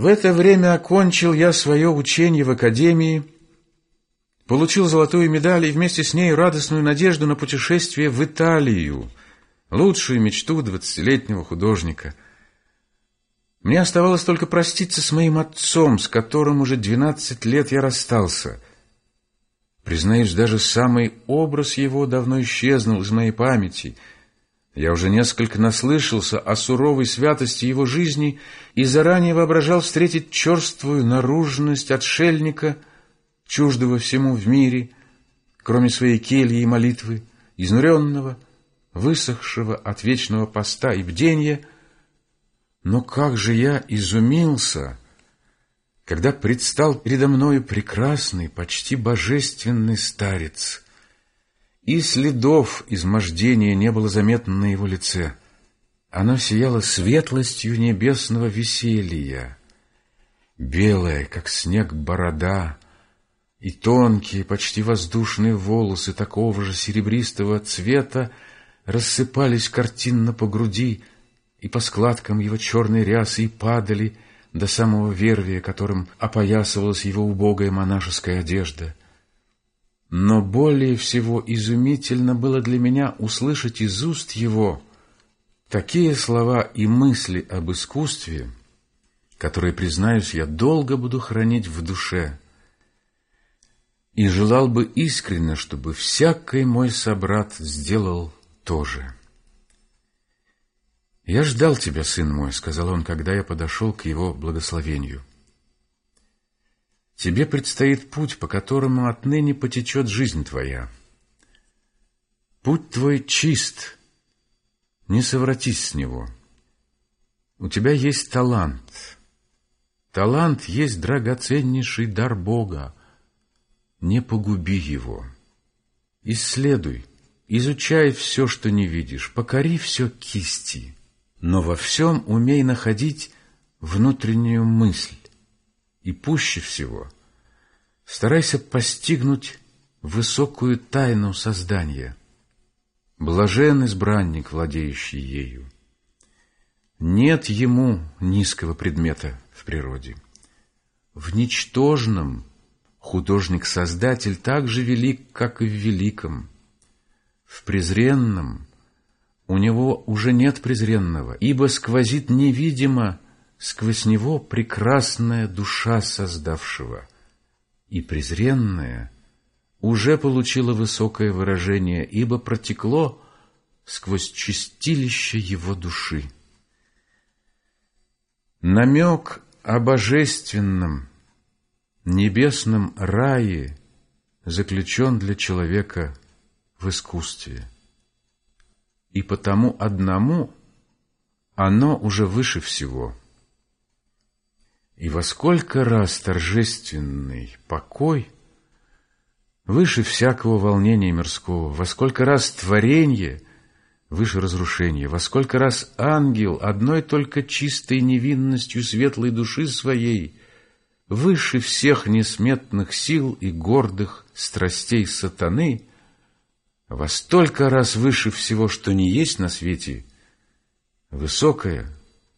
В это время окончил я свое учение в академии, получил золотую медаль и вместе с ней радостную надежду на путешествие в Италию, лучшую мечту двадцатилетнего художника. Мне оставалось только проститься с моим отцом, с которым уже двенадцать лет я расстался. Признаюсь, даже самый образ его давно исчезнул из моей памяти — я уже несколько наслышался о суровой святости его жизни и заранее воображал встретить черствую наружность отшельника, чуждого всему в мире, кроме своей кельи и молитвы, изнуренного, высохшего от вечного поста и бдения. Но как же я изумился, когда предстал передо мною прекрасный, почти божественный старец — и следов измождения не было заметно на его лице. Оно сияло светлостью небесного веселья. Белая, как снег, борода и тонкие, почти воздушные волосы такого же серебристого цвета рассыпались картинно по груди и по складкам его черной рясы и падали до самого вервия, которым опоясывалась его убогая монашеская одежда — но более всего изумительно было для меня услышать из уст его такие слова и мысли об искусстве, которые, признаюсь, я долго буду хранить в душе, и желал бы искренне, чтобы всякий мой собрат сделал то же. «Я ждал тебя, сын мой», — сказал он, когда я подошел к его благословению. Тебе предстоит путь, по которому отныне потечет жизнь твоя. Путь твой чист, не совратись с него. У тебя есть талант. Талант есть драгоценнейший дар Бога. Не погуби его. Исследуй, изучай все, что не видишь, покори все кисти, но во всем умей находить внутреннюю мысль и пуще всего старайся постигнуть высокую тайну создания. Блажен избранник, владеющий ею. Нет ему низкого предмета в природе. В ничтожном художник-создатель так же велик, как и в великом. В презренном у него уже нет презренного, ибо сквозит невидимо сквозь него прекрасная душа создавшего, и презренная уже получила высокое выражение, ибо протекло сквозь чистилище его души. Намек о божественном, небесном рае заключен для человека в искусстве. И потому одному оно уже выше всего – и во сколько раз торжественный покой выше всякого волнения мирского, во сколько раз творение выше разрушения, во сколько раз ангел одной только чистой невинностью светлой души своей выше всех несметных сил и гордых страстей сатаны, во столько раз выше всего, что не есть на свете, высокое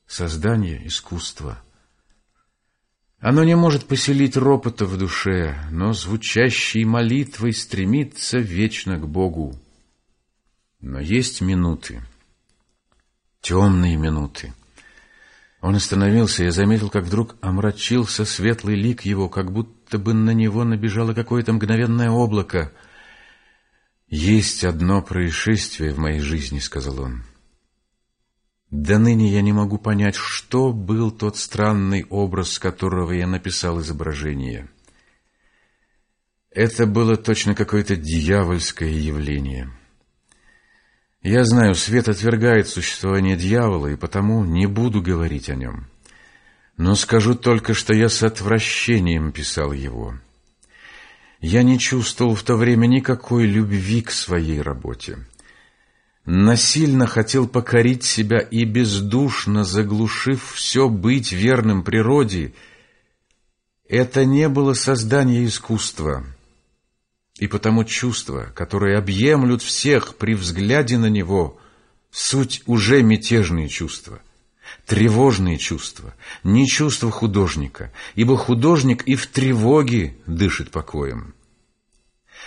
создание искусства. Оно не может поселить ропота в душе, но звучащей молитвой стремится вечно к Богу. Но есть минуты, темные минуты. Он остановился, я заметил, как вдруг омрачился светлый лик его, как будто бы на него набежало какое-то мгновенное облако. «Есть одно происшествие в моей жизни», — сказал он. До ныне я не могу понять, что был тот странный образ, которого я написал изображение. Это было точно какое-то дьявольское явление. Я знаю, свет отвергает существование дьявола, и потому не буду говорить о нем. Но скажу только, что я с отвращением писал его. Я не чувствовал в то время никакой любви к своей работе насильно хотел покорить себя и бездушно заглушив все быть верным природе, это не было создание искусства, и потому чувства, которые объемлют всех при взгляде на него, суть уже мятежные чувства. тревожные чувства, не чувства художника, ибо художник и в тревоге дышит покоем.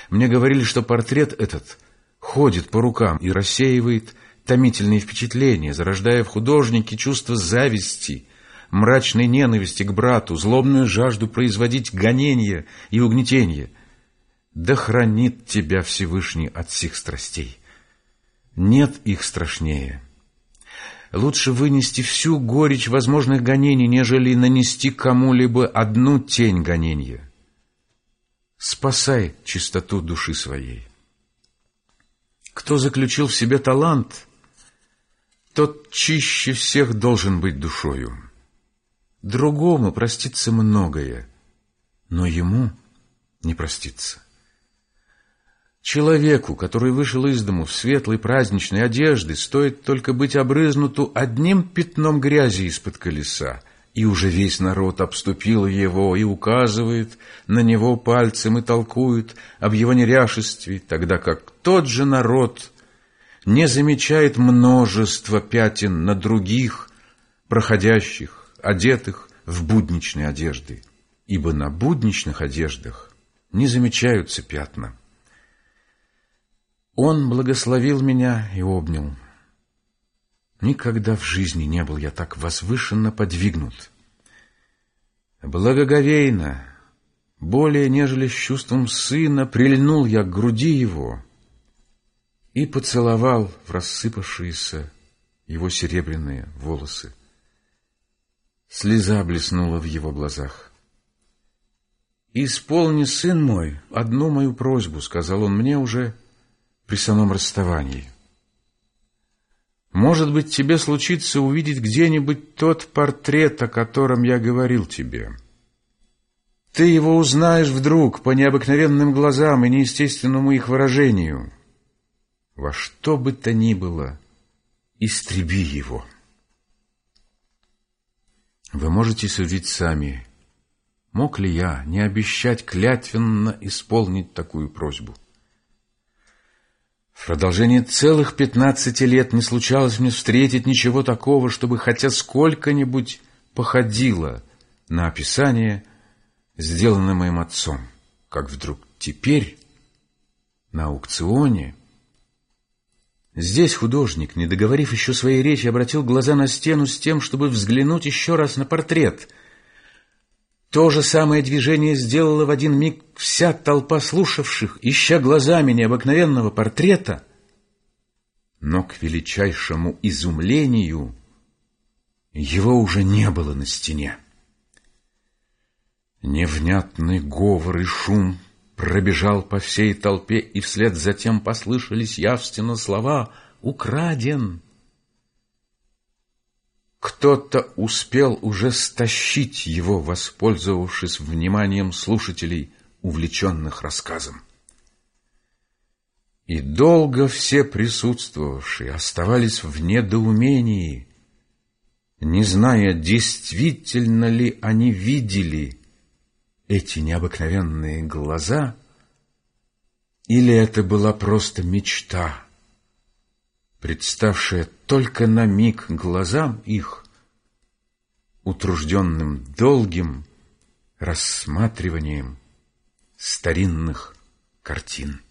Мне говорили, что портрет этот ходит по рукам и рассеивает томительные впечатления, зарождая в художнике чувство зависти, мрачной ненависти к брату, злобную жажду производить гонения и угнетения. Да хранит тебя Всевышний от всех страстей. Нет их страшнее. Лучше вынести всю горечь возможных гонений, нежели нанести кому-либо одну тень гонения. Спасай чистоту души своей. Кто заключил в себе талант, тот чище всех должен быть душою. Другому простится многое, но ему не простится. Человеку, который вышел из дому в светлой праздничной одежды, стоит только быть обрызнуту одним пятном грязи из-под колеса, и уже весь народ обступил его и указывает на него пальцем и толкует об его неряшестве, тогда как тот же народ не замечает множество пятен на других, проходящих, одетых в будничные одежды, ибо на будничных одеждах не замечаются пятна. Он благословил меня и обнял. Никогда в жизни не был я так возвышенно подвигнут. Благоговейно, более нежели с чувством сына, прильнул я к груди его и поцеловал в рассыпавшиеся его серебряные волосы. Слеза блеснула в его глазах. «Исполни, сын мой, одну мою просьбу», — сказал он мне уже при самом расставании. Может быть, тебе случится увидеть где-нибудь тот портрет, о котором я говорил тебе. Ты его узнаешь вдруг по необыкновенным глазам и неестественному их выражению. Во что бы то ни было, истреби его. Вы можете судить сами, мог ли я не обещать клятвенно исполнить такую просьбу. В продолжении целых пятнадцати лет не случалось мне встретить ничего такого, чтобы хотя сколько-нибудь походило на описание, сделанное моим отцом, как вдруг теперь на аукционе Здесь художник, не договорив еще своей речи, обратил глаза на стену с тем, чтобы взглянуть еще раз на портрет. То же самое движение сделала в один миг вся толпа слушавших, ища глазами необыкновенного портрета. Но к величайшему изумлению его уже не было на стене. Невнятный говор и шум пробежал по всей толпе, и вслед за тем послышались явственно слова «Украден!» Кто-то успел уже стащить его, воспользовавшись вниманием слушателей, увлеченных рассказом. И долго все присутствовавшие оставались в недоумении, не зная, действительно ли они видели эти необыкновенные глаза, или это была просто мечта — представшая только на миг глазам их, утружденным долгим рассматриванием старинных картин.